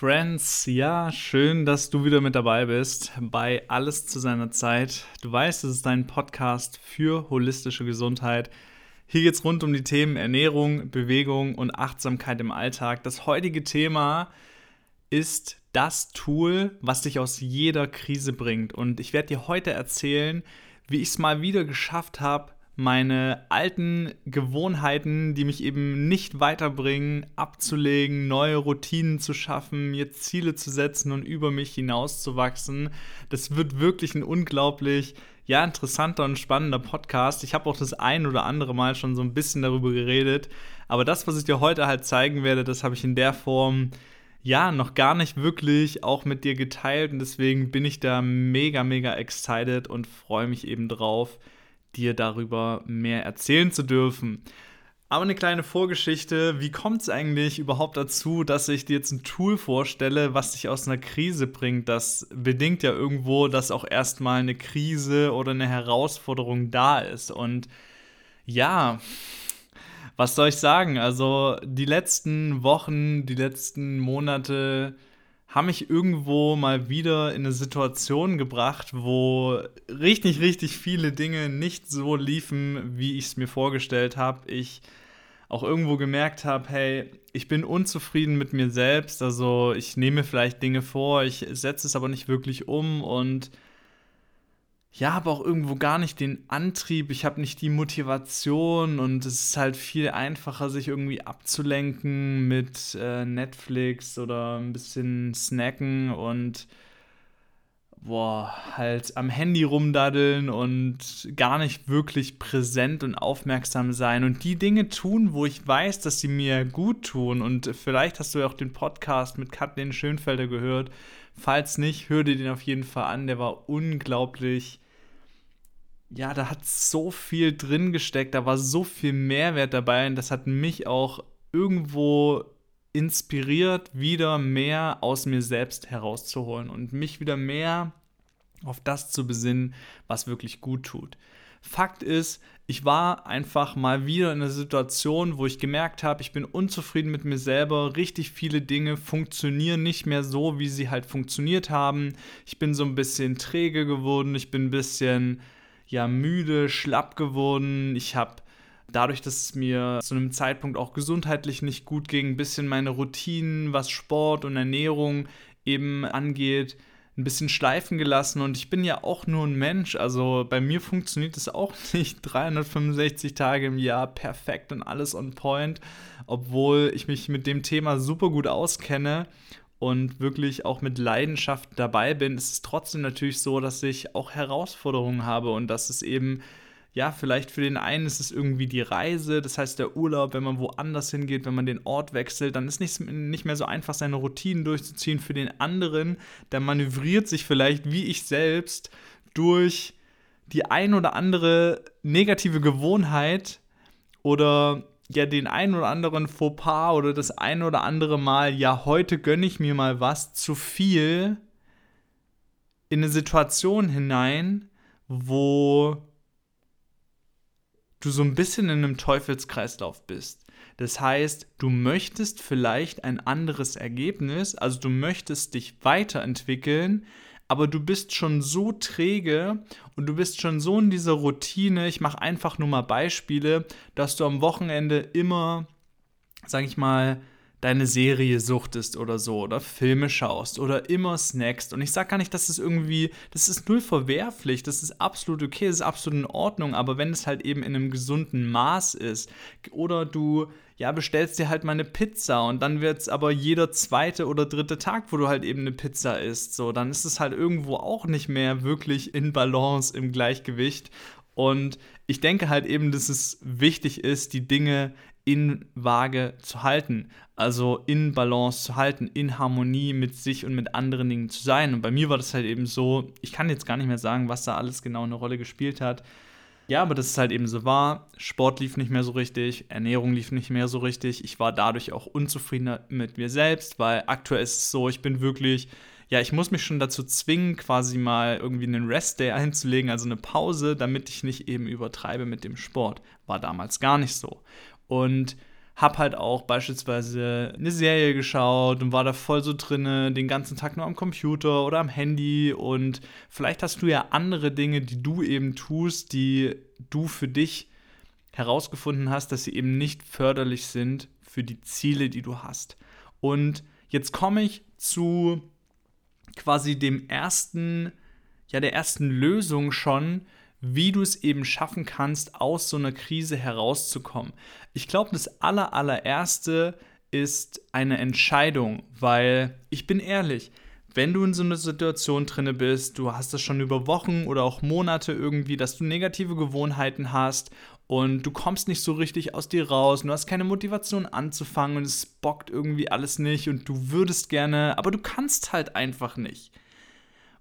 Friends, ja, schön, dass du wieder mit dabei bist bei Alles zu seiner Zeit. Du weißt, es ist dein Podcast für holistische Gesundheit. Hier geht es rund um die Themen Ernährung, Bewegung und Achtsamkeit im Alltag. Das heutige Thema ist das Tool, was dich aus jeder Krise bringt. Und ich werde dir heute erzählen, wie ich es mal wieder geschafft habe, meine alten Gewohnheiten, die mich eben nicht weiterbringen, abzulegen, neue Routinen zu schaffen, mir Ziele zu setzen und über mich hinauszuwachsen. Das wird wirklich ein unglaublich ja, interessanter und spannender Podcast. Ich habe auch das ein oder andere Mal schon so ein bisschen darüber geredet. Aber das, was ich dir heute halt zeigen werde, das habe ich in der Form ja noch gar nicht wirklich auch mit dir geteilt. Und deswegen bin ich da mega, mega excited und freue mich eben drauf, dir darüber mehr erzählen zu dürfen. Aber eine kleine Vorgeschichte, wie kommt es eigentlich überhaupt dazu, dass ich dir jetzt ein Tool vorstelle, was dich aus einer Krise bringt? Das bedingt ja irgendwo, dass auch erstmal eine Krise oder eine Herausforderung da ist. Und ja, was soll ich sagen? Also die letzten Wochen, die letzten Monate, haben mich irgendwo mal wieder in eine Situation gebracht, wo richtig, richtig viele Dinge nicht so liefen, wie ich es mir vorgestellt habe. Ich auch irgendwo gemerkt habe, hey, ich bin unzufrieden mit mir selbst. Also ich nehme vielleicht Dinge vor, ich setze es aber nicht wirklich um und ja, habe auch irgendwo gar nicht den Antrieb, ich habe nicht die Motivation und es ist halt viel einfacher, sich irgendwie abzulenken mit äh, Netflix oder ein bisschen snacken und boah, halt am Handy rumdaddeln und gar nicht wirklich präsent und aufmerksam sein und die Dinge tun, wo ich weiß, dass sie mir gut tun. Und vielleicht hast du ja auch den Podcast mit Kathleen Schönfelder gehört. Falls nicht, hör dir den auf jeden Fall an. Der war unglaublich ja, da hat so viel drin gesteckt, da war so viel Mehrwert dabei und das hat mich auch irgendwo inspiriert, wieder mehr aus mir selbst herauszuholen und mich wieder mehr auf das zu besinnen, was wirklich gut tut. Fakt ist, ich war einfach mal wieder in einer Situation, wo ich gemerkt habe, ich bin unzufrieden mit mir selber. Richtig viele Dinge funktionieren nicht mehr so, wie sie halt funktioniert haben. Ich bin so ein bisschen träge geworden, ich bin ein bisschen ja müde, schlapp geworden. Ich habe dadurch, dass es mir zu einem Zeitpunkt auch gesundheitlich nicht gut ging, ein bisschen meine Routinen, was Sport und Ernährung eben angeht, ein bisschen schleifen gelassen und ich bin ja auch nur ein Mensch, also bei mir funktioniert es auch nicht. 365 Tage im Jahr perfekt und alles on point, obwohl ich mich mit dem Thema super gut auskenne und wirklich auch mit Leidenschaft dabei bin, ist es trotzdem natürlich so, dass ich auch Herausforderungen habe und dass es eben, ja, vielleicht für den einen ist es irgendwie die Reise, das heißt der Urlaub, wenn man woanders hingeht, wenn man den Ort wechselt, dann ist es nicht mehr so einfach, seine Routinen durchzuziehen. Für den anderen, der manövriert sich vielleicht wie ich selbst durch die ein oder andere negative Gewohnheit oder ja den ein oder anderen Fauxpas oder das ein oder andere Mal, ja, heute gönne ich mir mal was zu viel in eine Situation hinein, wo du so ein bisschen in einem Teufelskreislauf bist. Das heißt, du möchtest vielleicht ein anderes Ergebnis, also du möchtest dich weiterentwickeln, aber du bist schon so träge und du bist schon so in dieser Routine. Ich mache einfach nur mal Beispiele, dass du am Wochenende immer, sag ich mal, deine Serie suchtest oder so oder Filme schaust oder immer snackst. Und ich sage gar nicht, dass es irgendwie, das ist null verwerflich, das ist absolut okay, das ist absolut in Ordnung, aber wenn es halt eben in einem gesunden Maß ist oder du ja, bestellst dir halt mal eine Pizza und dann wird es aber jeder zweite oder dritte Tag, wo du halt eben eine Pizza isst. So, dann ist es halt irgendwo auch nicht mehr wirklich in Balance, im Gleichgewicht. Und ich denke halt eben, dass es wichtig ist, die Dinge in Waage zu halten, also in Balance zu halten, in Harmonie mit sich und mit anderen Dingen zu sein. Und bei mir war das halt eben so, ich kann jetzt gar nicht mehr sagen, was da alles genau eine Rolle gespielt hat. Ja, aber das ist halt eben so war. Sport lief nicht mehr so richtig, Ernährung lief nicht mehr so richtig. Ich war dadurch auch unzufriedener mit mir selbst, weil aktuell ist es so, ich bin wirklich, ja, ich muss mich schon dazu zwingen, quasi mal irgendwie einen Rest-Day einzulegen, also eine Pause, damit ich nicht eben übertreibe mit dem Sport. War damals gar nicht so. Und hab halt auch beispielsweise eine Serie geschaut und war da voll so drinne, den ganzen Tag nur am Computer oder am Handy und vielleicht hast du ja andere Dinge, die du eben tust, die du für dich herausgefunden hast, dass sie eben nicht förderlich sind für die Ziele, die du hast. Und jetzt komme ich zu quasi dem ersten, ja, der ersten Lösung schon, wie du es eben schaffen kannst, aus so einer Krise herauszukommen. Ich glaube, das aller, allererste ist eine Entscheidung, weil ich bin ehrlich, wenn du in so einer Situation drinne bist, du hast das schon über Wochen oder auch Monate irgendwie, dass du negative Gewohnheiten hast und du kommst nicht so richtig aus dir raus, du hast keine Motivation anzufangen und es bockt irgendwie alles nicht und du würdest gerne, aber du kannst halt einfach nicht.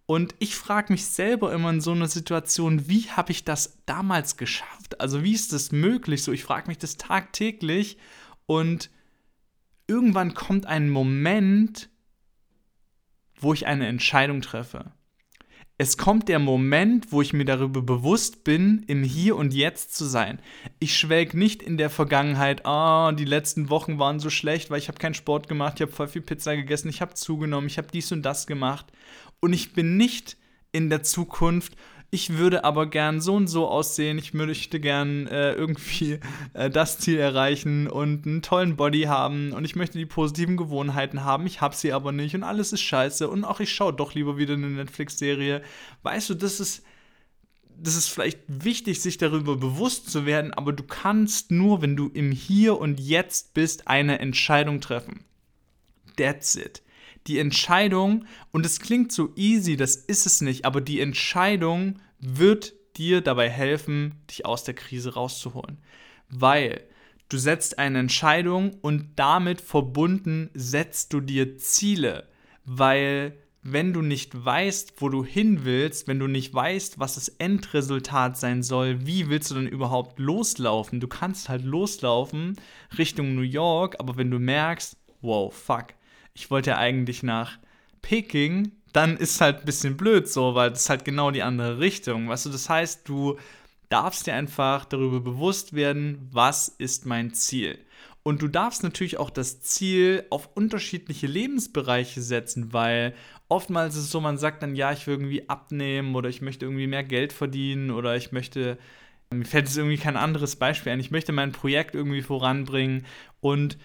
Und ich frage mich selber immer in so einer Situation, wie habe ich das damals geschafft? Also wie ist das möglich? So, ich frage mich das tagtäglich und irgendwann kommt ein Moment, wo ich eine Entscheidung treffe. Es kommt der Moment, wo ich mir darüber bewusst bin, im Hier und Jetzt zu sein. Ich schwelg nicht in der Vergangenheit, ah, oh, die letzten Wochen waren so schlecht, weil ich habe keinen Sport gemacht, ich habe voll viel Pizza gegessen, ich habe zugenommen, ich habe dies und das gemacht und ich bin nicht in der Zukunft. Ich würde aber gern so und so aussehen. Ich möchte gern äh, irgendwie äh, das Ziel erreichen und einen tollen Body haben. Und ich möchte die positiven Gewohnheiten haben. Ich habe sie aber nicht und alles ist scheiße. Und auch ich schaue doch lieber wieder eine Netflix-Serie. Weißt du, das ist, das ist vielleicht wichtig, sich darüber bewusst zu werden. Aber du kannst nur, wenn du im Hier und Jetzt bist, eine Entscheidung treffen. That's it die Entscheidung, und es klingt so easy, das ist es nicht, aber die Entscheidung wird dir dabei helfen, dich aus der Krise rauszuholen. Weil du setzt eine Entscheidung und damit verbunden setzt du dir Ziele. Weil wenn du nicht weißt, wo du hin willst, wenn du nicht weißt, was das Endresultat sein soll, wie willst du dann überhaupt loslaufen? Du kannst halt loslaufen Richtung New York, aber wenn du merkst, wow, fuck, ich wollte ja eigentlich nach Peking, dann ist halt ein bisschen blöd so, weil das ist halt genau die andere Richtung. Weißt du, das heißt, du darfst dir einfach darüber bewusst werden, was ist mein Ziel. Und du darfst natürlich auch das Ziel auf unterschiedliche Lebensbereiche setzen, weil oftmals ist es so, man sagt dann, ja, ich will irgendwie abnehmen oder ich möchte irgendwie mehr Geld verdienen oder ich möchte, mir fällt jetzt irgendwie kein anderes Beispiel ein, ich möchte mein Projekt irgendwie voranbringen und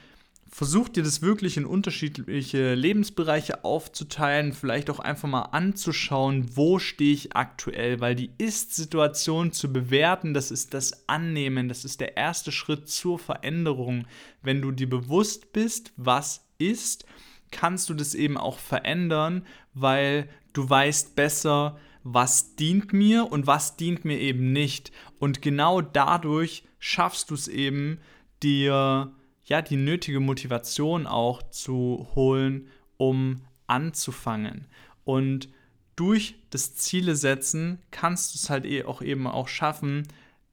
versuch dir das wirklich in unterschiedliche Lebensbereiche aufzuteilen, vielleicht auch einfach mal anzuschauen, wo stehe ich aktuell, weil die Ist-Situation zu bewerten, das ist das Annehmen, das ist der erste Schritt zur Veränderung. Wenn du dir bewusst bist, was ist, kannst du das eben auch verändern, weil du weißt besser, was dient mir und was dient mir eben nicht. Und genau dadurch schaffst du es eben, dir ja, die nötige Motivation auch zu holen, um anzufangen. Und durch das Ziele setzen kannst du es halt eh auch eben auch schaffen,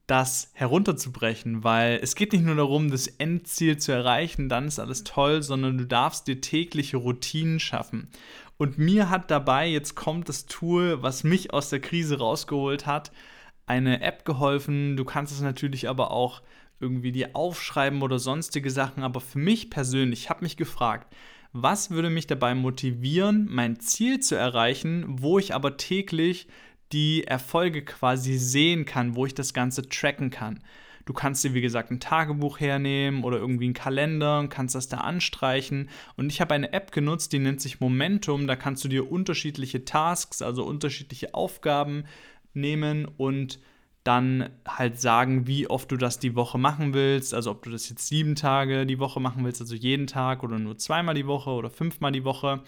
das herunterzubrechen, weil es geht nicht nur darum, das Endziel zu erreichen, dann ist alles toll, sondern du darfst dir tägliche Routinen schaffen. Und mir hat dabei, jetzt kommt das Tool, was mich aus der Krise rausgeholt hat, eine App geholfen. Du kannst es natürlich aber auch irgendwie dir aufschreiben oder sonstige Sachen. Aber für mich persönlich, ich habe mich gefragt, was würde mich dabei motivieren, mein Ziel zu erreichen, wo ich aber täglich die Erfolge quasi sehen kann, wo ich das Ganze tracken kann. Du kannst dir, wie gesagt, ein Tagebuch hernehmen oder irgendwie einen Kalender und kannst das da anstreichen. Und ich habe eine App genutzt, die nennt sich Momentum. Da kannst du dir unterschiedliche Tasks, also unterschiedliche Aufgaben nehmen und dann halt sagen, wie oft du das die Woche machen willst. Also ob du das jetzt sieben Tage die Woche machen willst, also jeden Tag oder nur zweimal die Woche oder fünfmal die Woche.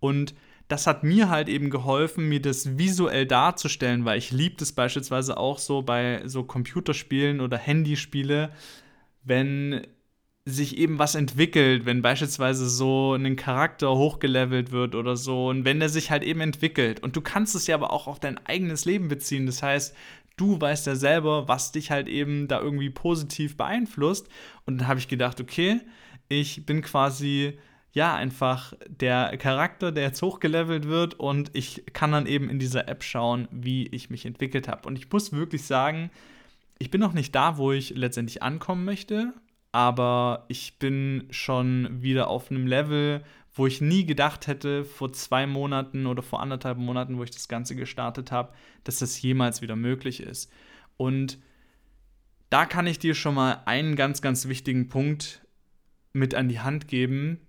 Und das hat mir halt eben geholfen, mir das visuell darzustellen, weil ich liebe das beispielsweise auch so bei so Computerspielen oder Handyspiele, wenn sich eben was entwickelt, wenn beispielsweise so ein Charakter hochgelevelt wird oder so und wenn der sich halt eben entwickelt. Und du kannst es ja aber auch auf dein eigenes Leben beziehen. Das heißt, du weißt ja selber, was dich halt eben da irgendwie positiv beeinflusst. Und dann habe ich gedacht, okay, ich bin quasi ja einfach der Charakter, der jetzt hochgelevelt wird und ich kann dann eben in dieser App schauen, wie ich mich entwickelt habe. Und ich muss wirklich sagen, ich bin noch nicht da, wo ich letztendlich ankommen möchte, aber ich bin schon wieder auf einem Level, wo ich nie gedacht hätte, vor zwei Monaten oder vor anderthalb Monaten, wo ich das Ganze gestartet habe, dass das jemals wieder möglich ist. Und da kann ich dir schon mal einen ganz, ganz wichtigen Punkt mit an die Hand geben.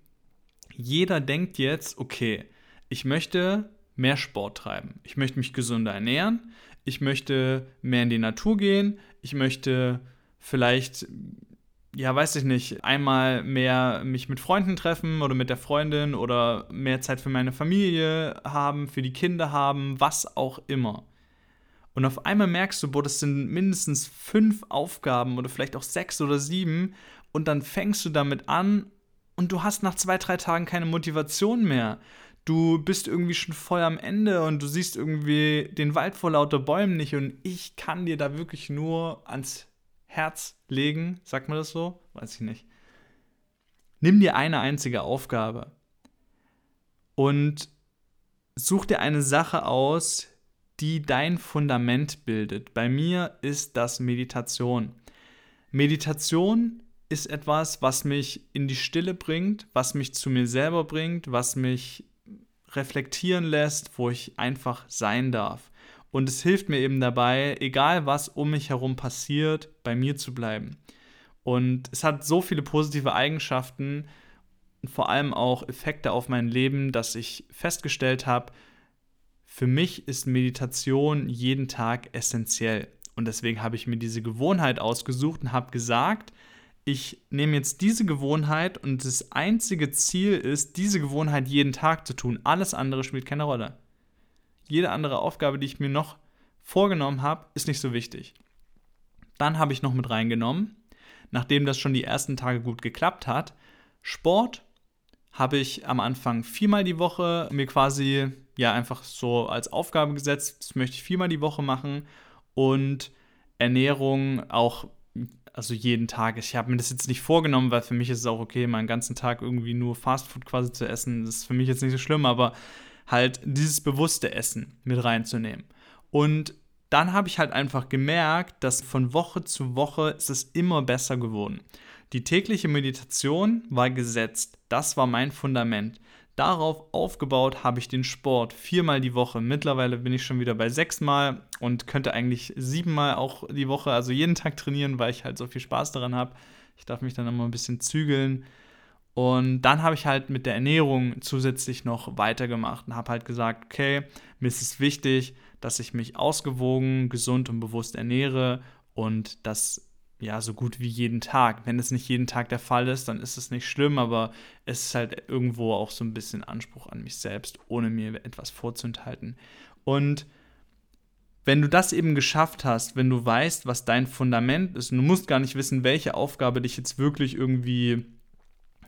Jeder denkt jetzt, okay, ich möchte mehr Sport treiben, ich möchte mich gesünder ernähren, ich möchte mehr in die Natur gehen, ich möchte vielleicht ja, weiß ich nicht, einmal mehr mich mit Freunden treffen oder mit der Freundin oder mehr Zeit für meine Familie haben, für die Kinder haben, was auch immer. Und auf einmal merkst du, boah, das sind mindestens fünf Aufgaben oder vielleicht auch sechs oder sieben und dann fängst du damit an und du hast nach zwei, drei Tagen keine Motivation mehr. Du bist irgendwie schon voll am Ende und du siehst irgendwie den Wald vor lauter Bäumen nicht und ich kann dir da wirklich nur ans Herz legen, sagt man das so? Weiß ich nicht. Nimm dir eine einzige Aufgabe und such dir eine Sache aus, die dein Fundament bildet. Bei mir ist das Meditation. Meditation ist etwas, was mich in die Stille bringt, was mich zu mir selber bringt, was mich reflektieren lässt, wo ich einfach sein darf. Und es hilft mir eben dabei, egal was um mich herum passiert, bei mir zu bleiben. Und es hat so viele positive Eigenschaften und vor allem auch Effekte auf mein Leben, dass ich festgestellt habe, für mich ist Meditation jeden Tag essentiell. Und deswegen habe ich mir diese Gewohnheit ausgesucht und habe gesagt, ich nehme jetzt diese Gewohnheit und das einzige Ziel ist, diese Gewohnheit jeden Tag zu tun. Alles andere spielt keine Rolle jede andere Aufgabe, die ich mir noch vorgenommen habe, ist nicht so wichtig. Dann habe ich noch mit reingenommen, nachdem das schon die ersten Tage gut geklappt hat, Sport habe ich am Anfang viermal die Woche mir quasi ja einfach so als Aufgabe gesetzt, das möchte ich viermal die Woche machen und Ernährung auch also jeden Tag. Ich habe mir das jetzt nicht vorgenommen, weil für mich ist es auch okay, meinen ganzen Tag irgendwie nur Fastfood quasi zu essen. Das ist für mich jetzt nicht so schlimm, aber halt dieses bewusste Essen mit reinzunehmen. Und dann habe ich halt einfach gemerkt, dass von Woche zu Woche ist es immer besser geworden. Die tägliche Meditation war gesetzt. Das war mein Fundament. Darauf aufgebaut habe ich den Sport viermal die Woche. Mittlerweile bin ich schon wieder bei sechsmal und könnte eigentlich siebenmal auch die Woche, also jeden Tag trainieren, weil ich halt so viel Spaß daran habe. Ich darf mich dann immer ein bisschen zügeln. Und dann habe ich halt mit der Ernährung zusätzlich noch weitergemacht und habe halt gesagt, okay, mir ist es wichtig, dass ich mich ausgewogen, gesund und bewusst ernähre und das ja so gut wie jeden Tag. Wenn es nicht jeden Tag der Fall ist, dann ist es nicht schlimm, aber es ist halt irgendwo auch so ein bisschen Anspruch an mich selbst, ohne mir etwas vorzuenthalten. Und wenn du das eben geschafft hast, wenn du weißt, was dein Fundament ist, und du musst gar nicht wissen, welche Aufgabe dich jetzt wirklich irgendwie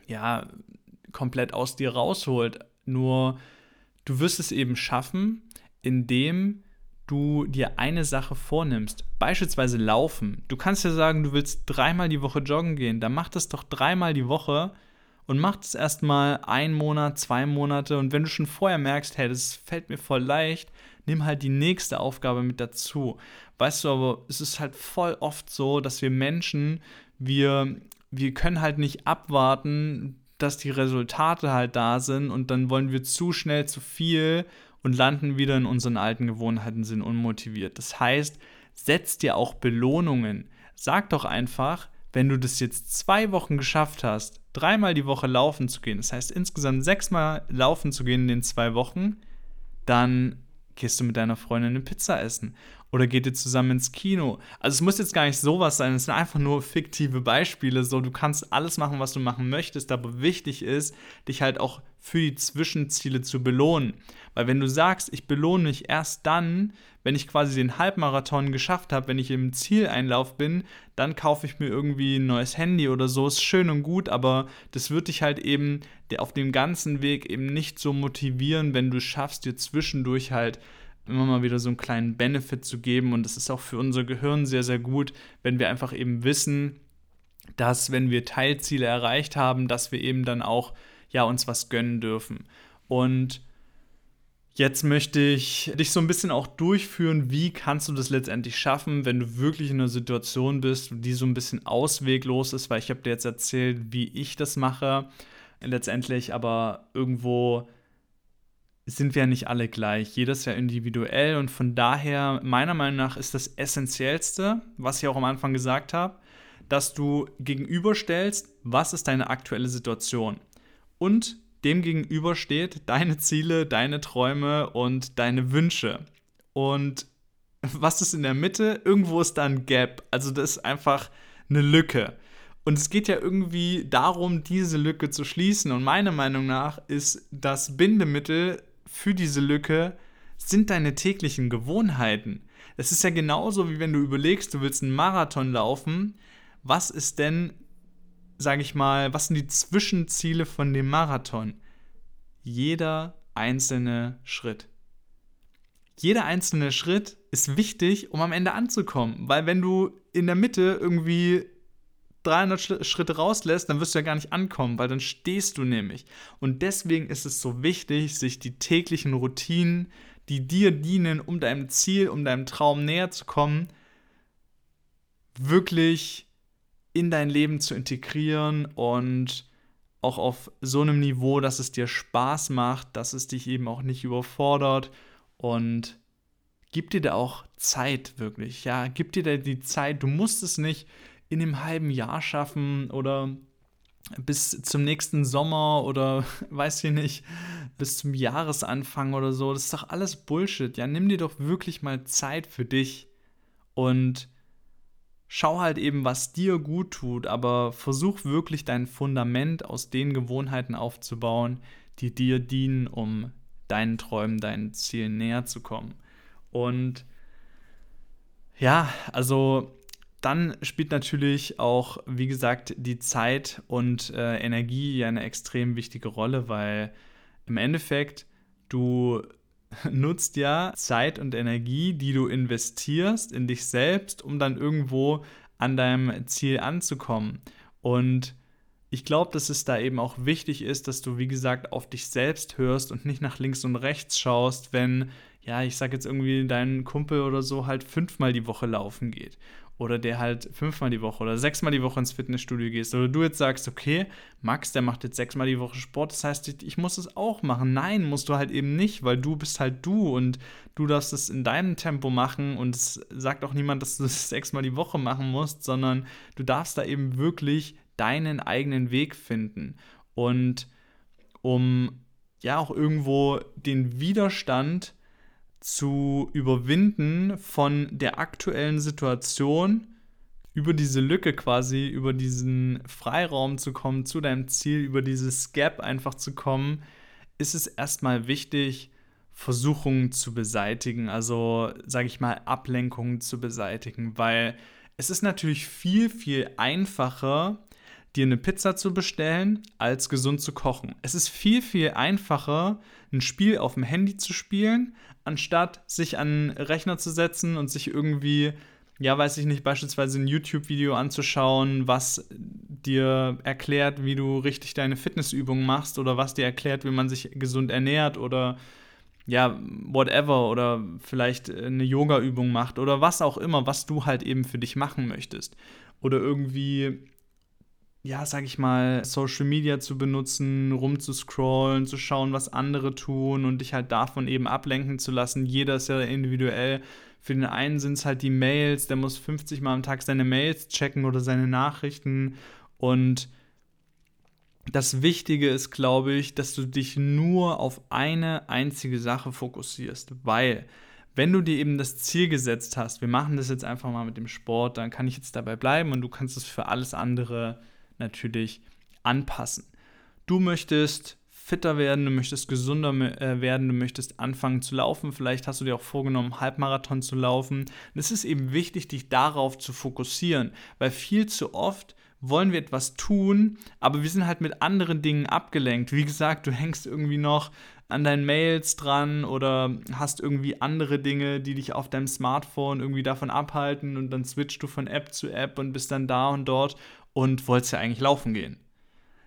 ja, komplett aus dir rausholt. Nur du wirst es eben schaffen, indem du dir eine Sache vornimmst. Beispielsweise laufen. Du kannst ja sagen, du willst dreimal die Woche joggen gehen. Dann mach das doch dreimal die Woche und mach das erstmal einen Monat, zwei Monate. Und wenn du schon vorher merkst, hey, das fällt mir voll leicht, nimm halt die nächste Aufgabe mit dazu. Weißt du, aber es ist halt voll oft so, dass wir Menschen, wir wir können halt nicht abwarten, dass die Resultate halt da sind und dann wollen wir zu schnell zu viel und landen wieder in unseren alten Gewohnheiten, sind unmotiviert. Das heißt, setz dir auch Belohnungen. Sag doch einfach, wenn du das jetzt zwei Wochen geschafft hast, dreimal die Woche laufen zu gehen, das heißt insgesamt sechsmal laufen zu gehen in den zwei Wochen, dann gehst du mit deiner Freundin eine Pizza essen oder geht ihr zusammen ins Kino. Also es muss jetzt gar nicht sowas sein, es sind einfach nur fiktive Beispiele. So, du kannst alles machen, was du machen möchtest, aber wichtig ist, dich halt auch für die Zwischenziele zu belohnen. Weil wenn du sagst, ich belohne mich erst dann, wenn ich quasi den Halbmarathon geschafft habe, wenn ich im Zieleinlauf bin, dann kaufe ich mir irgendwie ein neues Handy oder so, ist schön und gut, aber das wird dich halt eben auf dem ganzen Weg eben nicht so motivieren, wenn du schaffst, dir zwischendurch halt immer mal wieder so einen kleinen Benefit zu geben. Und das ist auch für unser Gehirn sehr, sehr gut, wenn wir einfach eben wissen, dass wenn wir Teilziele erreicht haben, dass wir eben dann auch ja uns was gönnen dürfen. Und Jetzt möchte ich dich so ein bisschen auch durchführen, wie kannst du das letztendlich schaffen, wenn du wirklich in einer Situation bist, die so ein bisschen ausweglos ist, weil ich habe dir jetzt erzählt, wie ich das mache. Letztendlich aber irgendwo sind wir ja nicht alle gleich. Jeder ist ja individuell und von daher, meiner Meinung nach, ist das Essentiellste, was ich auch am Anfang gesagt habe, dass du gegenüberstellst, was ist deine aktuelle Situation. Und dem gegenüber steht deine Ziele, deine Träume und deine Wünsche. Und was ist in der Mitte? Irgendwo ist da ein Gap. Also das ist einfach eine Lücke. Und es geht ja irgendwie darum, diese Lücke zu schließen. Und meiner Meinung nach ist das Bindemittel für diese Lücke sind deine täglichen Gewohnheiten. Es ist ja genauso, wie wenn du überlegst, du willst einen Marathon laufen. Was ist denn sage ich mal, was sind die Zwischenziele von dem Marathon? Jeder einzelne Schritt. Jeder einzelne Schritt ist wichtig, um am Ende anzukommen, weil wenn du in der Mitte irgendwie 300 Schritte rauslässt, dann wirst du ja gar nicht ankommen, weil dann stehst du nämlich. Und deswegen ist es so wichtig, sich die täglichen Routinen, die dir dienen, um deinem Ziel, um deinem Traum näher zu kommen, wirklich in dein Leben zu integrieren und auch auf so einem Niveau, dass es dir Spaß macht, dass es dich eben auch nicht überfordert und gib dir da auch Zeit wirklich, ja, gib dir da die Zeit, du musst es nicht in einem halben Jahr schaffen oder bis zum nächsten Sommer oder weiß ich nicht, bis zum Jahresanfang oder so, das ist doch alles Bullshit, ja, nimm dir doch wirklich mal Zeit für dich und schau halt eben, was dir gut tut, aber versuch wirklich dein Fundament aus den Gewohnheiten aufzubauen, die dir dienen, um deinen Träumen, deinen Zielen näher zu kommen. Und ja, also dann spielt natürlich auch, wie gesagt, die Zeit und äh, Energie ja eine extrem wichtige Rolle, weil im Endeffekt du nutzt ja Zeit und Energie, die du investierst in dich selbst, um dann irgendwo an deinem Ziel anzukommen. Und ich glaube, dass es da eben auch wichtig ist, dass du, wie gesagt, auf dich selbst hörst und nicht nach links und rechts schaust, wenn, ja, ich sag jetzt irgendwie, dein Kumpel oder so halt fünfmal die Woche laufen geht oder der halt fünfmal die Woche oder sechsmal die Woche ins Fitnessstudio gehst. Oder du jetzt sagst, okay, Max, der macht jetzt sechsmal die Woche Sport, das heißt, ich muss es auch machen. Nein, musst du halt eben nicht, weil du bist halt du und du darfst es in deinem Tempo machen. Und es sagt auch niemand, dass du es sechsmal die Woche machen musst, sondern du darfst da eben wirklich deinen eigenen Weg finden. Und um ja auch irgendwo den Widerstand zu überwinden von der aktuellen Situation, über diese Lücke quasi, über diesen Freiraum zu kommen, zu deinem Ziel, über dieses Gap einfach zu kommen, ist es erstmal wichtig, Versuchungen zu beseitigen, also sage ich mal Ablenkungen zu beseitigen, weil es ist natürlich viel, viel einfacher, dir eine Pizza zu bestellen, als gesund zu kochen. Es ist viel, viel einfacher, ein Spiel auf dem Handy zu spielen, anstatt sich an Rechner zu setzen und sich irgendwie, ja, weiß ich nicht, beispielsweise ein YouTube-Video anzuschauen, was dir erklärt, wie du richtig deine Fitnessübungen machst oder was dir erklärt, wie man sich gesund ernährt oder ja, whatever oder vielleicht eine Yoga-Übung macht oder was auch immer, was du halt eben für dich machen möchtest. Oder irgendwie ja, sag ich mal, Social Media zu benutzen, rumzuscrollen, zu schauen, was andere tun und dich halt davon eben ablenken zu lassen. Jeder ist ja individuell. Für den einen sind es halt die Mails, der muss 50 Mal am Tag seine Mails checken oder seine Nachrichten. Und das Wichtige ist, glaube ich, dass du dich nur auf eine einzige Sache fokussierst, weil wenn du dir eben das Ziel gesetzt hast, wir machen das jetzt einfach mal mit dem Sport, dann kann ich jetzt dabei bleiben und du kannst es für alles andere natürlich anpassen. Du möchtest fitter werden, du möchtest gesunder äh, werden, du möchtest anfangen zu laufen. Vielleicht hast du dir auch vorgenommen, Halbmarathon zu laufen. Und es ist eben wichtig, dich darauf zu fokussieren, weil viel zu oft wollen wir etwas tun, aber wir sind halt mit anderen Dingen abgelenkt. Wie gesagt, du hängst irgendwie noch an deinen Mails dran oder hast irgendwie andere Dinge, die dich auf deinem Smartphone irgendwie davon abhalten und dann switchst du von App zu App und bist dann da und dort und wolltest ja eigentlich laufen gehen.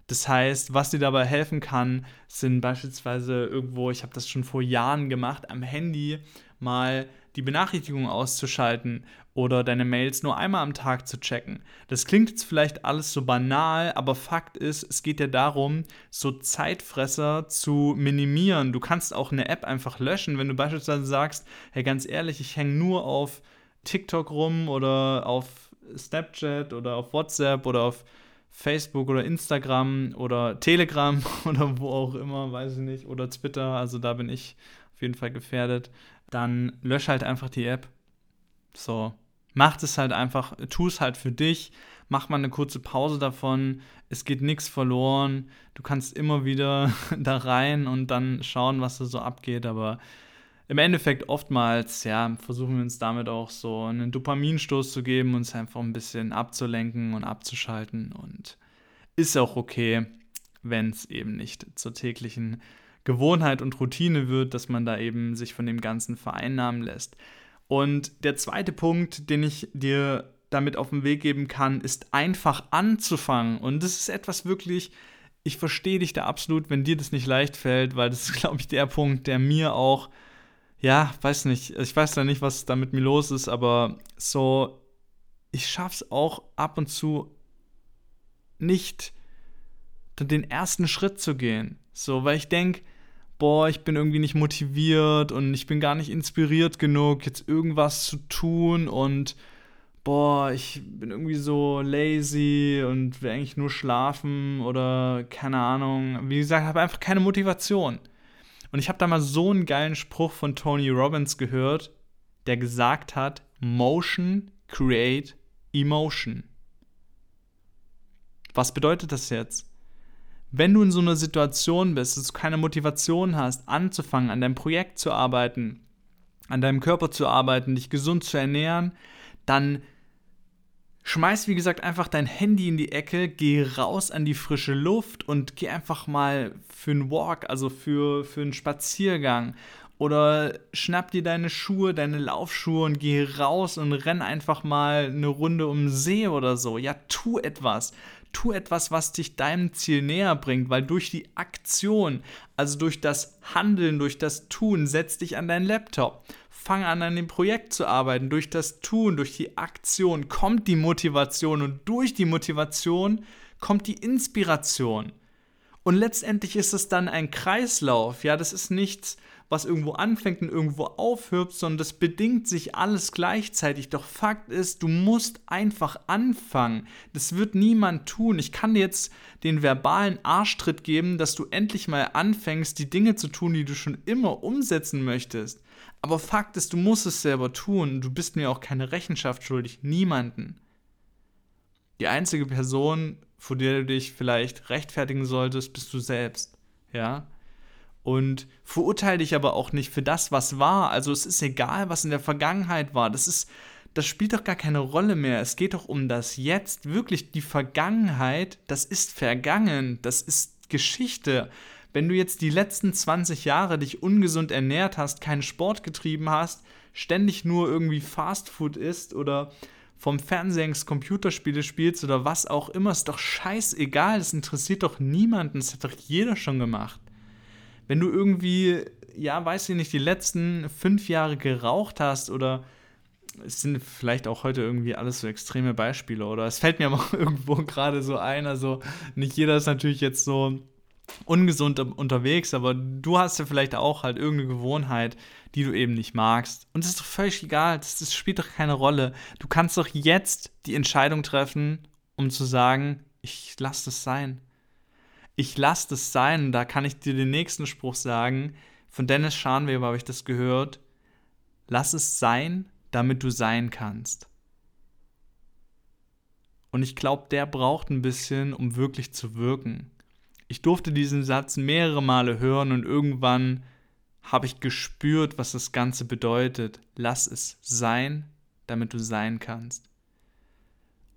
Das heißt, was dir dabei helfen kann, sind beispielsweise irgendwo, ich habe das schon vor Jahren gemacht, am Handy mal die Benachrichtigungen auszuschalten oder deine Mails nur einmal am Tag zu checken. Das klingt jetzt vielleicht alles so banal, aber Fakt ist, es geht ja darum, so Zeitfresser zu minimieren. Du kannst auch eine App einfach löschen, wenn du beispielsweise sagst, hey, ganz ehrlich, ich hänge nur auf TikTok rum oder auf Snapchat oder auf WhatsApp oder auf Facebook oder Instagram oder Telegram oder wo auch immer, weiß ich nicht, oder Twitter, also da bin ich auf jeden Fall gefährdet, dann lösch halt einfach die App. So, mach es halt einfach, tu es halt für dich, mach mal eine kurze Pause davon, es geht nichts verloren, du kannst immer wieder da rein und dann schauen, was da so abgeht, aber im Endeffekt oftmals, ja, versuchen wir uns damit auch so einen Dopaminstoß zu geben, uns einfach ein bisschen abzulenken und abzuschalten und ist auch okay, wenn es eben nicht zur täglichen Gewohnheit und Routine wird, dass man da eben sich von dem Ganzen vereinnahmen lässt. Und der zweite Punkt, den ich dir damit auf den Weg geben kann, ist einfach anzufangen. Und das ist etwas wirklich, ich verstehe dich da absolut, wenn dir das nicht leicht fällt, weil das ist, glaube ich, der Punkt, der mir auch ja, weiß nicht, ich weiß da nicht, was da mit mir los ist, aber so, ich schaff's auch ab und zu nicht, den ersten Schritt zu gehen. So, weil ich denke, boah, ich bin irgendwie nicht motiviert und ich bin gar nicht inspiriert genug, jetzt irgendwas zu tun und boah, ich bin irgendwie so lazy und will eigentlich nur schlafen oder keine Ahnung. Wie gesagt, habe einfach keine Motivation. Und ich habe da mal so einen geilen Spruch von Tony Robbins gehört, der gesagt hat, Motion create emotion. Was bedeutet das jetzt? Wenn du in so einer Situation bist, dass du keine Motivation hast, anzufangen, an deinem Projekt zu arbeiten, an deinem Körper zu arbeiten, dich gesund zu ernähren, dann schmeiß, wie gesagt, einfach dein Handy in die Ecke, geh raus an die frische Luft und geh einfach mal für einen Walk, also für, für einen Spaziergang. Oder schnapp dir deine Schuhe, deine Laufschuhe und geh raus und renn einfach mal eine Runde um den See oder so. Ja, tu etwas. Tu etwas, was dich deinem Ziel näher bringt, weil durch die Aktion, also durch das Handeln, durch das Tun, setz dich an deinen Laptop fang an, an dem Projekt zu arbeiten. Durch das Tun, durch die Aktion kommt die Motivation und durch die Motivation kommt die Inspiration. Und letztendlich ist es dann ein Kreislauf. Ja, das ist nichts, was irgendwo anfängt und irgendwo aufhört, sondern das bedingt sich alles gleichzeitig. Doch Fakt ist, du musst einfach anfangen. Das wird niemand tun. Ich kann dir jetzt den verbalen Arschtritt geben, dass du endlich mal anfängst, die Dinge zu tun, die du schon immer umsetzen möchtest. Aber Fakt ist, du musst es selber tun. Du bist mir auch keine Rechenschaft schuldig. Niemanden. Die einzige Person, vor der du dich vielleicht rechtfertigen solltest, bist du selbst. Ja? Und verurteile dich aber auch nicht für das, was war. Also es ist egal, was in der Vergangenheit war. Das ist, das spielt doch gar keine Rolle mehr. Es geht doch um das Jetzt. Wirklich die Vergangenheit, das ist vergangen. Das ist Geschichte wenn du jetzt die letzten 20 Jahre dich ungesund ernährt hast, keinen Sport getrieben hast, ständig nur irgendwie Fastfood isst oder vom Fernsehen Computerspiele spielst oder was auch immer, ist doch scheißegal, das interessiert doch niemanden, das hat doch jeder schon gemacht. Wenn du irgendwie, ja, weiß ich nicht, die letzten fünf Jahre geraucht hast oder es sind vielleicht auch heute irgendwie alles so extreme Beispiele oder es fällt mir auch irgendwo gerade so ein, also nicht jeder ist natürlich jetzt so ungesund unterwegs, aber du hast ja vielleicht auch halt irgendeine Gewohnheit, die du eben nicht magst. Und das ist doch völlig egal, das, das spielt doch keine Rolle. Du kannst doch jetzt die Entscheidung treffen, um zu sagen, ich lasse das sein. Ich lasse das sein. Da kann ich dir den nächsten Spruch sagen. Von Dennis Scharnweber habe ich das gehört. Lass es sein, damit du sein kannst. Und ich glaube, der braucht ein bisschen, um wirklich zu wirken. Ich durfte diesen Satz mehrere Male hören und irgendwann habe ich gespürt, was das Ganze bedeutet. Lass es sein, damit du sein kannst.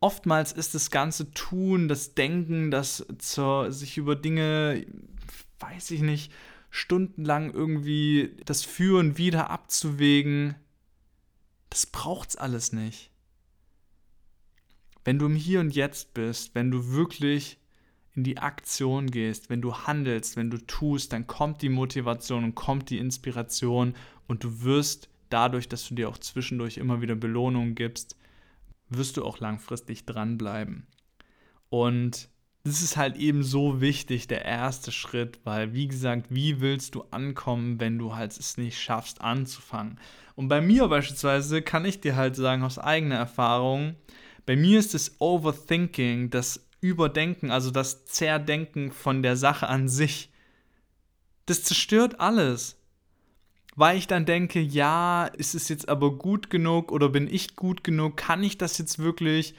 Oftmals ist das ganze Tun, das Denken, das zur, sich über Dinge, weiß ich nicht, stundenlang irgendwie das Führen wieder abzuwägen, das braucht's alles nicht. Wenn du im Hier und Jetzt bist, wenn du wirklich in die Aktion gehst, wenn du handelst, wenn du tust, dann kommt die Motivation und kommt die Inspiration und du wirst dadurch, dass du dir auch zwischendurch immer wieder Belohnungen gibst, wirst du auch langfristig dranbleiben. Und das ist halt eben so wichtig, der erste Schritt, weil, wie gesagt, wie willst du ankommen, wenn du halt es nicht schaffst, anzufangen? Und bei mir beispielsweise kann ich dir halt sagen, aus eigener Erfahrung, bei mir ist das Overthinking, das Überdenken, also das Zerdenken von der Sache an sich, das zerstört alles. Weil ich dann denke, ja, ist es jetzt aber gut genug oder bin ich gut genug? Kann ich das jetzt wirklich?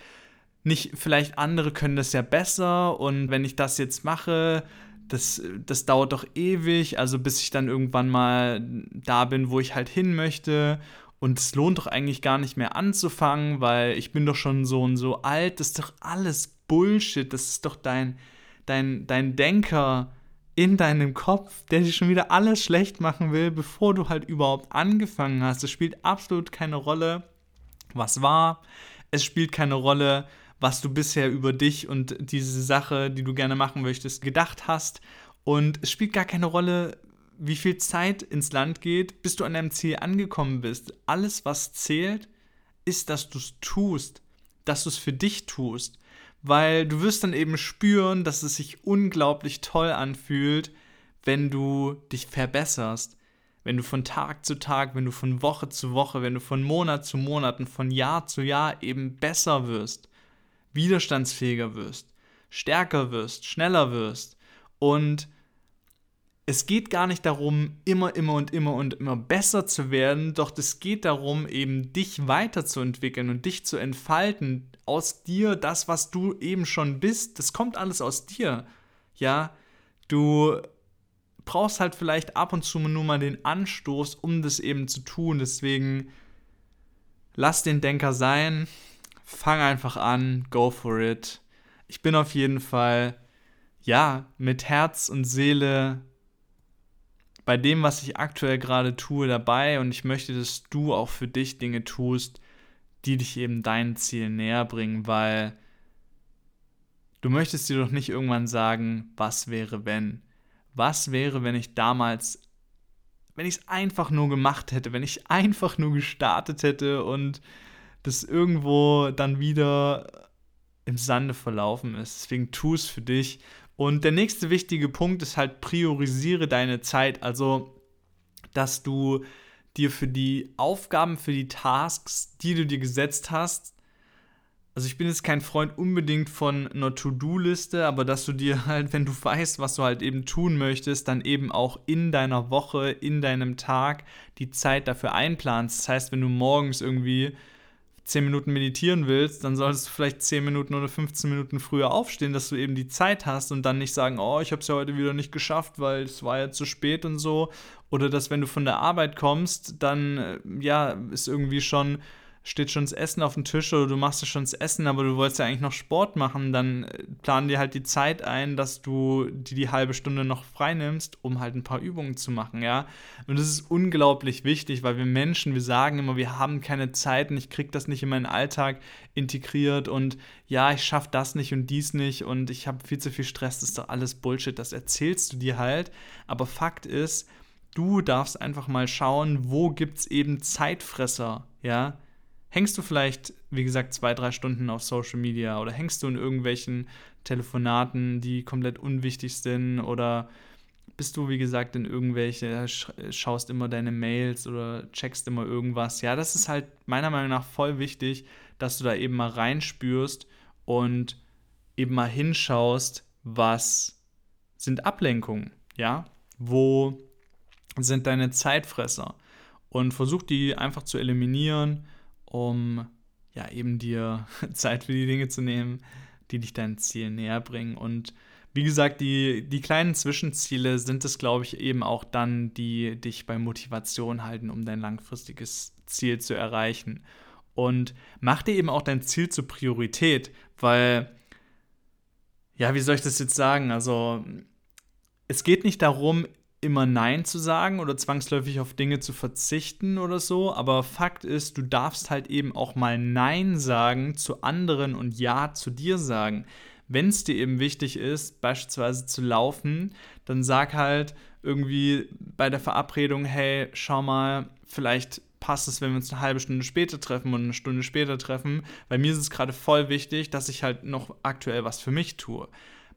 nicht, vielleicht andere können das ja besser und wenn ich das jetzt mache, das, das dauert doch ewig, also bis ich dann irgendwann mal da bin, wo ich halt hin möchte. Und es lohnt doch eigentlich gar nicht mehr anzufangen, weil ich bin doch schon so und so alt. Das ist doch alles Bullshit. Das ist doch dein, dein, dein Denker in deinem Kopf, der dir schon wieder alles schlecht machen will, bevor du halt überhaupt angefangen hast. Es spielt absolut keine Rolle, was war. Es spielt keine Rolle, was du bisher über dich und diese Sache, die du gerne machen möchtest, gedacht hast. Und es spielt gar keine Rolle, wie viel Zeit ins Land geht, bis du an deinem Ziel angekommen bist. Alles, was zählt, ist, dass du es tust, dass du es für dich tust. Weil du wirst dann eben spüren, dass es sich unglaublich toll anfühlt, wenn du dich verbesserst. Wenn du von Tag zu Tag, wenn du von Woche zu Woche, wenn du von Monat zu Monat und von Jahr zu Jahr eben besser wirst widerstandsfähiger wirst, stärker wirst, schneller wirst. Und es geht gar nicht darum, immer, immer und immer und immer besser zu werden, doch es geht darum, eben dich weiterzuentwickeln und dich zu entfalten. Aus dir, das, was du eben schon bist, das kommt alles aus dir. Ja, du brauchst halt vielleicht ab und zu nur mal den Anstoß, um das eben zu tun. Deswegen lass den Denker sein, fang einfach an, go for it. Ich bin auf jeden Fall, ja, mit Herz und Seele bei dem, was ich aktuell gerade tue, dabei und ich möchte, dass du auch für dich Dinge tust, die dich eben deinen Ziel näher bringen, weil du möchtest dir doch nicht irgendwann sagen, was wäre wenn? Was wäre, wenn ich damals, wenn ich es einfach nur gemacht hätte, wenn ich einfach nur gestartet hätte und das irgendwo dann wieder im Sande verlaufen ist. Deswegen tu es für dich. Und der nächste wichtige Punkt ist halt, priorisiere deine Zeit. Also, dass du dir für die Aufgaben, für die Tasks, die du dir gesetzt hast, also ich bin jetzt kein Freund unbedingt von einer To-Do-Liste, aber dass du dir halt, wenn du weißt, was du halt eben tun möchtest, dann eben auch in deiner Woche, in deinem Tag die Zeit dafür einplanst. Das heißt, wenn du morgens irgendwie 10 Minuten meditieren willst, dann solltest du vielleicht 10 Minuten oder 15 Minuten früher aufstehen, dass du eben die Zeit hast und dann nicht sagen, oh, ich habe es ja heute wieder nicht geschafft, weil es war ja zu spät und so. Oder dass wenn du von der Arbeit kommst, dann äh, ja, ist irgendwie schon steht schon das Essen auf dem Tisch oder du machst schon das Essen, aber du wolltest ja eigentlich noch Sport machen, dann äh, plan dir halt die Zeit ein, dass du die, die halbe Stunde noch frei nimmst, um halt ein paar Übungen zu machen, ja. Und das ist unglaublich wichtig, weil wir Menschen, wir sagen immer, wir haben keine Zeit und ich krieg das nicht in meinen Alltag integriert und ja, ich schaff das nicht und dies nicht und ich habe viel zu viel Stress, das ist doch alles Bullshit, das erzählst du dir halt, aber Fakt ist, du darfst einfach mal schauen, wo gibt's eben Zeitfresser, ja hängst du vielleicht, wie gesagt, zwei, drei Stunden auf Social Media oder hängst du in irgendwelchen Telefonaten, die komplett unwichtig sind oder bist du, wie gesagt, in irgendwelche, schaust immer deine Mails oder checkst immer irgendwas. Ja, das ist halt meiner Meinung nach voll wichtig, dass du da eben mal reinspürst und eben mal hinschaust, was sind Ablenkungen, ja? Wo sind deine Zeitfresser? Und versuch die einfach zu eliminieren um ja eben dir Zeit für die Dinge zu nehmen, die dich deinem Ziel näher bringen. Und wie gesagt, die, die kleinen Zwischenziele sind es, glaube ich, eben auch dann, die dich bei Motivation halten, um dein langfristiges Ziel zu erreichen. Und mach dir eben auch dein Ziel zur Priorität, weil, ja, wie soll ich das jetzt sagen? Also, es geht nicht darum, immer Nein zu sagen oder zwangsläufig auf Dinge zu verzichten oder so, aber Fakt ist, du darfst halt eben auch mal Nein sagen zu anderen und Ja zu dir sagen. wenn es dir eben wichtig ist, beispielsweise zu laufen, dann sag halt irgendwie bei der Verabredung, hey, schau mal, vielleicht passt es, wenn wir uns eine halbe Stunde später treffen und eine Stunde später treffen. Bei mir ist es gerade voll wichtig, dass ich halt noch aktuell was für mich tue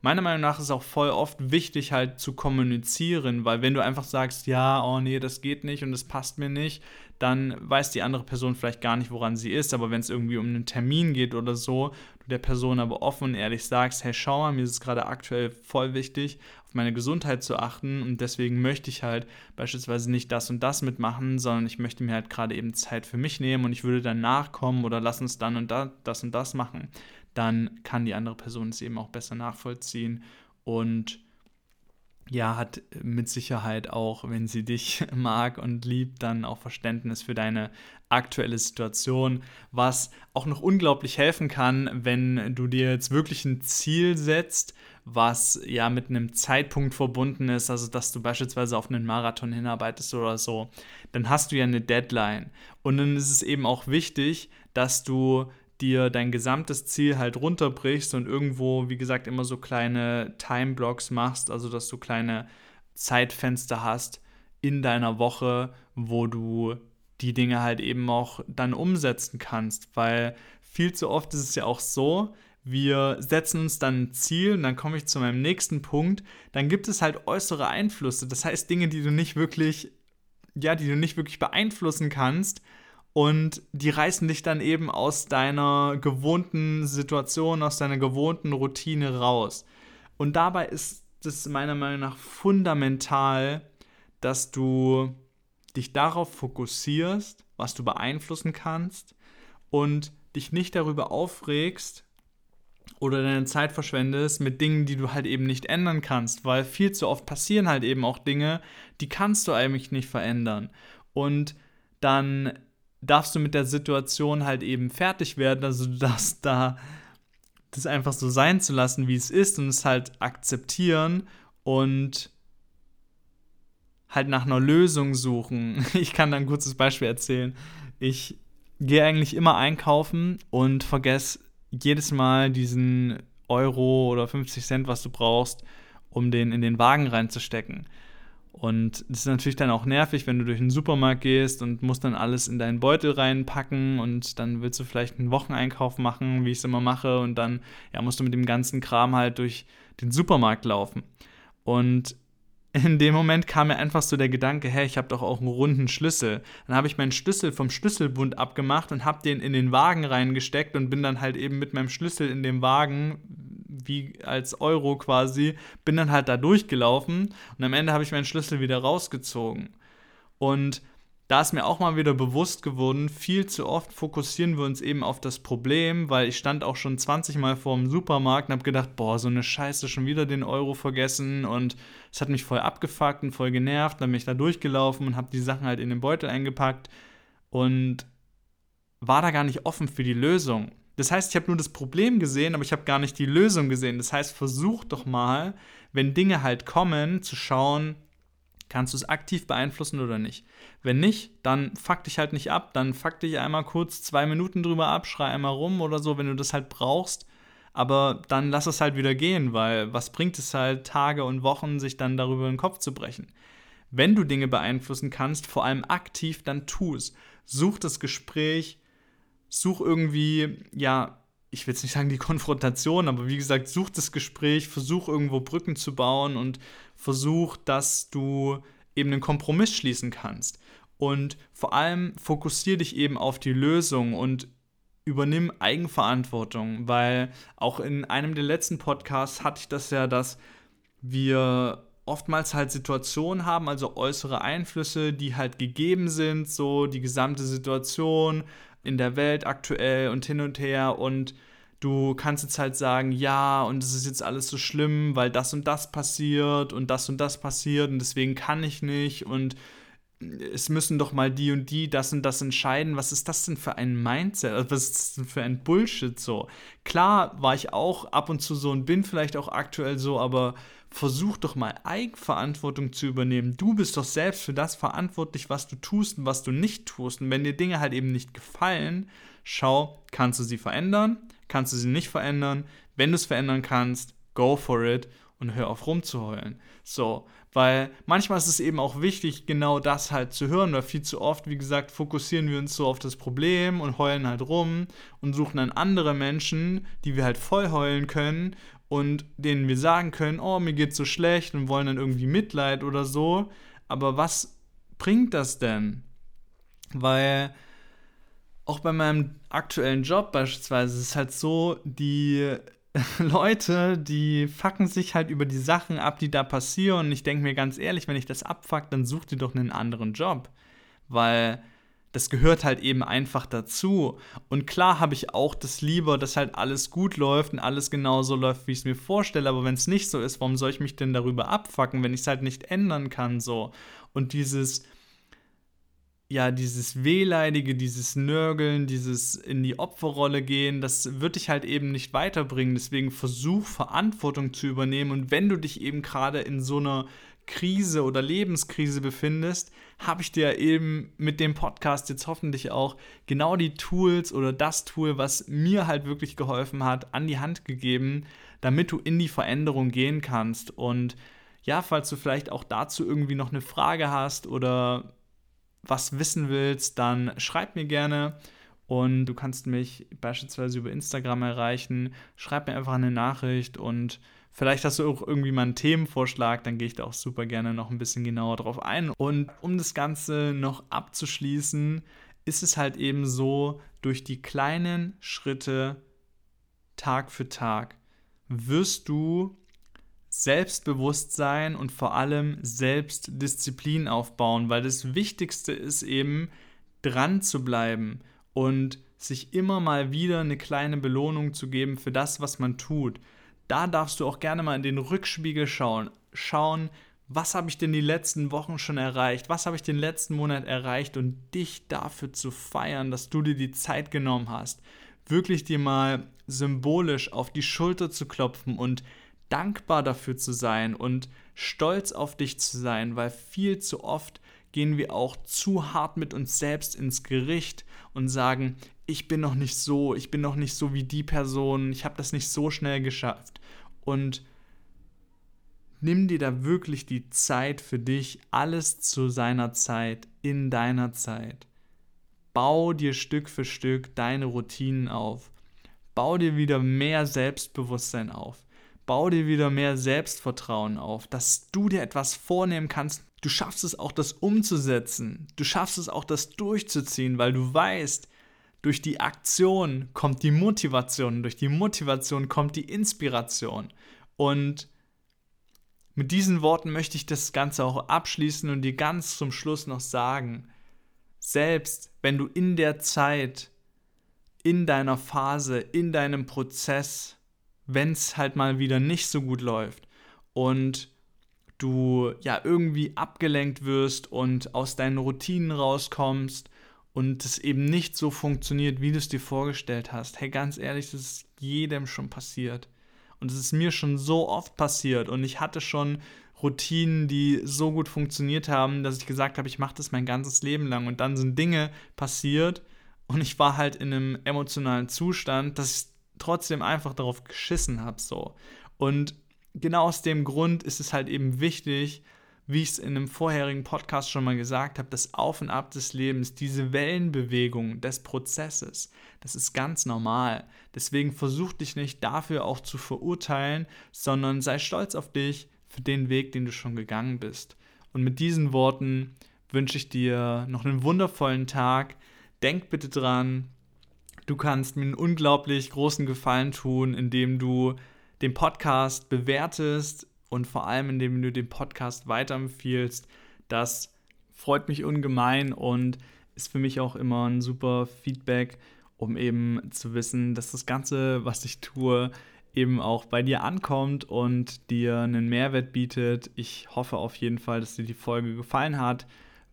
meiner Meinung nach ist es auch voll oft wichtig, halt zu kommunizieren, weil wenn du einfach sagst, ja, oh nee, das geht nicht und das passt mir nicht, dann weiß die andere Person vielleicht gar nicht, woran sie ist. Aber wenn es irgendwie um einen Termin geht oder so, du der Person aber offen und ehrlich sagst, hey, schau mal, mir ist es gerade aktuell voll wichtig, auf meine Gesundheit zu achten und deswegen möchte ich halt beispielsweise nicht das und das mitmachen, sondern ich möchte mir halt gerade eben Zeit für mich nehmen und ich würde dann nachkommen oder lass uns dann und da, das und das machen dann kann die andere Person es eben auch besser nachvollziehen und ja, hat mit Sicherheit auch, wenn sie dich mag und liebt, dann auch Verständnis für deine aktuelle Situation, was auch noch unglaublich helfen kann, wenn du dir jetzt wirklich ein Ziel setzt, was ja mit einem Zeitpunkt verbunden ist, also dass du beispielsweise auf einen Marathon hinarbeitest oder so, dann hast du ja eine Deadline. Und dann ist es eben auch wichtig, dass du dir dein gesamtes Ziel halt runterbrichst und irgendwo, wie gesagt, immer so kleine Time-Blocks machst, also dass du kleine Zeitfenster hast in deiner Woche, wo du die Dinge halt eben auch dann umsetzen kannst, weil viel zu oft ist es ja auch so, wir setzen uns dann ein Ziel und dann komme ich zu meinem nächsten Punkt, dann gibt es halt äußere Einflüsse, das heißt Dinge, die du nicht wirklich ja, die du nicht wirklich beeinflussen kannst, und die reißen dich dann eben aus deiner gewohnten Situation, aus deiner gewohnten Routine raus. Und dabei ist es meiner Meinung nach fundamental, dass du dich darauf fokussierst, was du beeinflussen kannst und dich nicht darüber aufregst oder deine Zeit verschwendest mit Dingen, die du halt eben nicht ändern kannst, weil viel zu oft passieren halt eben auch Dinge, die kannst du eigentlich nicht verändern. Und dann darfst du mit der Situation halt eben fertig werden. Also du darfst da das einfach so sein zu lassen, wie es ist und es halt akzeptieren und halt nach einer Lösung suchen. Ich kann da ein kurzes Beispiel erzählen. Ich gehe eigentlich immer einkaufen und vergesse jedes Mal diesen Euro oder 50 Cent, was du brauchst, um den in den Wagen reinzustecken. Und das ist natürlich dann auch nervig, wenn du durch den Supermarkt gehst und musst dann alles in deinen Beutel reinpacken und dann willst du vielleicht einen Wocheneinkauf machen, wie ich es immer mache, und dann ja, musst du mit dem ganzen Kram halt durch den Supermarkt laufen. Und in dem Moment kam mir einfach so der Gedanke, hey, ich habe doch auch einen runden Schlüssel. Dann habe ich meinen Schlüssel vom Schlüsselbund abgemacht und habe den in den Wagen reingesteckt und bin dann halt eben mit meinem Schlüssel in dem Wagen wie als Euro quasi, bin dann halt da durchgelaufen und am Ende habe ich meinen Schlüssel wieder rausgezogen. Und da ist mir auch mal wieder bewusst geworden, viel zu oft fokussieren wir uns eben auf das Problem, weil ich stand auch schon 20 Mal vor dem Supermarkt und habe gedacht, boah, so eine Scheiße, schon wieder den Euro vergessen und es hat mich voll abgefuckt und voll genervt, dann bin ich da durchgelaufen und habe die Sachen halt in den Beutel eingepackt und war da gar nicht offen für die Lösung. Das heißt, ich habe nur das Problem gesehen, aber ich habe gar nicht die Lösung gesehen. Das heißt, versuch doch mal, wenn Dinge halt kommen, zu schauen, kannst du es aktiv beeinflussen oder nicht. Wenn nicht, dann fuck dich halt nicht ab, dann fuck dich einmal kurz zwei Minuten drüber ab, schrei einmal rum oder so, wenn du das halt brauchst. Aber dann lass es halt wieder gehen, weil was bringt es halt, Tage und Wochen sich dann darüber den Kopf zu brechen? Wenn du Dinge beeinflussen kannst, vor allem aktiv, dann tu es. Such das Gespräch, such irgendwie, ja, ich will jetzt nicht sagen die Konfrontation, aber wie gesagt, such das Gespräch, versuch irgendwo Brücken zu bauen und versuch, dass du eben einen Kompromiss schließen kannst. Und vor allem fokussiere dich eben auf die Lösung und übernimm Eigenverantwortung, weil auch in einem der letzten Podcasts hatte ich das ja, dass wir oftmals halt Situationen haben, also äußere Einflüsse, die halt gegeben sind, so die gesamte Situation, in der Welt aktuell und hin und her und du kannst jetzt halt sagen, ja, und es ist jetzt alles so schlimm, weil das und das passiert und das und das passiert und deswegen kann ich nicht und es müssen doch mal die und die das und das entscheiden. Was ist das denn für ein Mindset? Also was ist das denn für ein Bullshit so? Klar war ich auch ab und zu so und bin vielleicht auch aktuell so, aber versuch doch mal Eigenverantwortung zu übernehmen. Du bist doch selbst für das verantwortlich, was du tust und was du nicht tust. Und wenn dir Dinge halt eben nicht gefallen, schau, kannst du sie verändern? Kannst du sie nicht verändern? wenn du es verändern kannst, go for it und hör auf rumzuheulen. So, weil manchmal ist es eben auch wichtig, genau das halt zu hören, weil viel zu oft, wie gesagt, fokussieren wir uns so auf das Problem und heulen halt rum und suchen dann andere Menschen, die wir halt voll heulen können und denen wir sagen können, oh, mir geht's so schlecht und wollen dann irgendwie Mitleid oder so. Aber was bringt das denn? Weil auch bei meinem aktuellen Job beispielsweise ist es halt so, die Leute, die fucken sich halt über die Sachen ab, die da passieren. Und ich denke mir ganz ehrlich, wenn ich das abfuck, dann such dir doch einen anderen Job. Weil das gehört halt eben einfach dazu. Und klar habe ich auch das lieber, dass halt alles gut läuft und alles genauso läuft, wie ich es mir vorstelle. Aber wenn es nicht so ist, warum soll ich mich denn darüber abfacken, wenn ich es halt nicht ändern kann? So. Und dieses ja, dieses Wehleidige, dieses Nörgeln, dieses in die Opferrolle gehen, das wird dich halt eben nicht weiterbringen. Deswegen versuch Verantwortung zu übernehmen. Und wenn du dich eben gerade in so einer Krise oder Lebenskrise befindest, habe ich dir eben mit dem Podcast jetzt hoffentlich auch genau die Tools oder das Tool, was mir halt wirklich geholfen hat, an die Hand gegeben, damit du in die Veränderung gehen kannst. Und ja, falls du vielleicht auch dazu irgendwie noch eine Frage hast oder was wissen willst, dann schreib mir gerne. Und du kannst mich beispielsweise über Instagram erreichen. Schreib mir einfach eine Nachricht und vielleicht hast du auch irgendwie mal einen Themenvorschlag, dann gehe ich da auch super gerne noch ein bisschen genauer drauf ein. Und um das Ganze noch abzuschließen, ist es halt eben so, durch die kleinen Schritte Tag für Tag wirst du Selbstbewusstsein und vor allem Selbstdisziplin aufbauen, weil das Wichtigste ist eben, dran zu bleiben und sich immer mal wieder eine kleine Belohnung zu geben für das, was man tut. Da darfst du auch gerne mal in den Rückspiegel schauen. Schauen, was habe ich denn die letzten Wochen schon erreicht? Was habe ich den letzten Monat erreicht? Und dich dafür zu feiern, dass du dir die Zeit genommen hast. Wirklich dir mal symbolisch auf die Schulter zu klopfen und dankbar dafür zu sein und stolz auf dich zu sein, weil viel zu oft gehen wir auch zu hart mit uns selbst ins Gericht und sagen, ich bin noch nicht so, ich bin noch nicht so wie die Person, ich habe das nicht so schnell geschafft. Und nimm dir da wirklich die Zeit für dich, alles zu seiner Zeit, in deiner Zeit. Bau dir Stück für Stück deine Routinen auf. Bau dir wieder mehr Selbstbewusstsein auf bau dir wieder mehr Selbstvertrauen auf, dass du dir etwas vornehmen kannst. Du schaffst es auch, das umzusetzen. Du schaffst es auch, das durchzuziehen, weil du weißt, durch die Aktion kommt die Motivation, durch die Motivation kommt die Inspiration. Und mit diesen Worten möchte ich das Ganze auch abschließen und dir ganz zum Schluss noch sagen, selbst wenn du in der Zeit, in deiner Phase, in deinem Prozess wenn es halt mal wieder nicht so gut läuft und du ja irgendwie abgelenkt wirst und aus deinen Routinen rauskommst und es eben nicht so funktioniert, wie du es dir vorgestellt hast. Hey, ganz ehrlich, das ist jedem schon passiert. Und es ist mir schon so oft passiert und ich hatte schon Routinen, die so gut funktioniert haben, dass ich gesagt habe, ich mache das mein ganzes Leben lang. Und dann sind Dinge passiert und ich war halt in einem emotionalen Zustand, dass ich trotzdem einfach darauf geschissen habe. So. Und genau aus dem Grund ist es halt eben wichtig, wie ich es in einem vorherigen Podcast schon mal gesagt habe, das Auf und Ab des Lebens, diese Wellenbewegung des Prozesses, das ist ganz normal. Deswegen versuch dich nicht dafür auch zu verurteilen, sondern sei stolz auf dich für den Weg, den du schon gegangen bist. Und mit diesen Worten wünsche ich dir noch einen wundervollen Tag. Denk bitte dran, Du kannst mir einen unglaublich großen Gefallen tun, indem du den Podcast bewertest und vor allem indem du den Podcast weiterempfiehlst. Das freut mich ungemein und ist für mich auch immer ein super Feedback, um eben zu wissen, dass das Ganze, was ich tue, eben auch bei dir ankommt und dir einen Mehrwert bietet. Ich hoffe auf jeden Fall, dass dir die Folge gefallen hat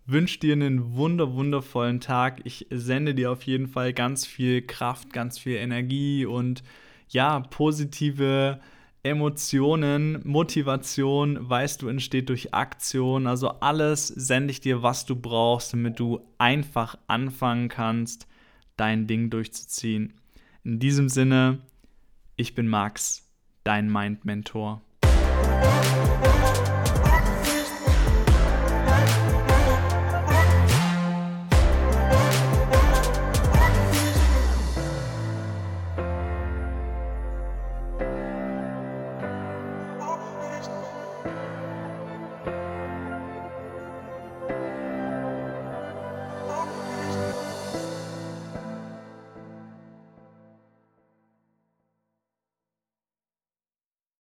wünsche dir einen wunder, wundervollen Tag. Ich sende dir auf jeden Fall ganz viel Kraft, ganz viel Energie und ja, positive Emotionen, Motivation, weißt du, entsteht durch Aktion. Also alles sende ich dir, was du brauchst, damit du einfach anfangen kannst, dein Ding durchzuziehen. In diesem Sinne, Ich bin Max, dein Mind-Mentor.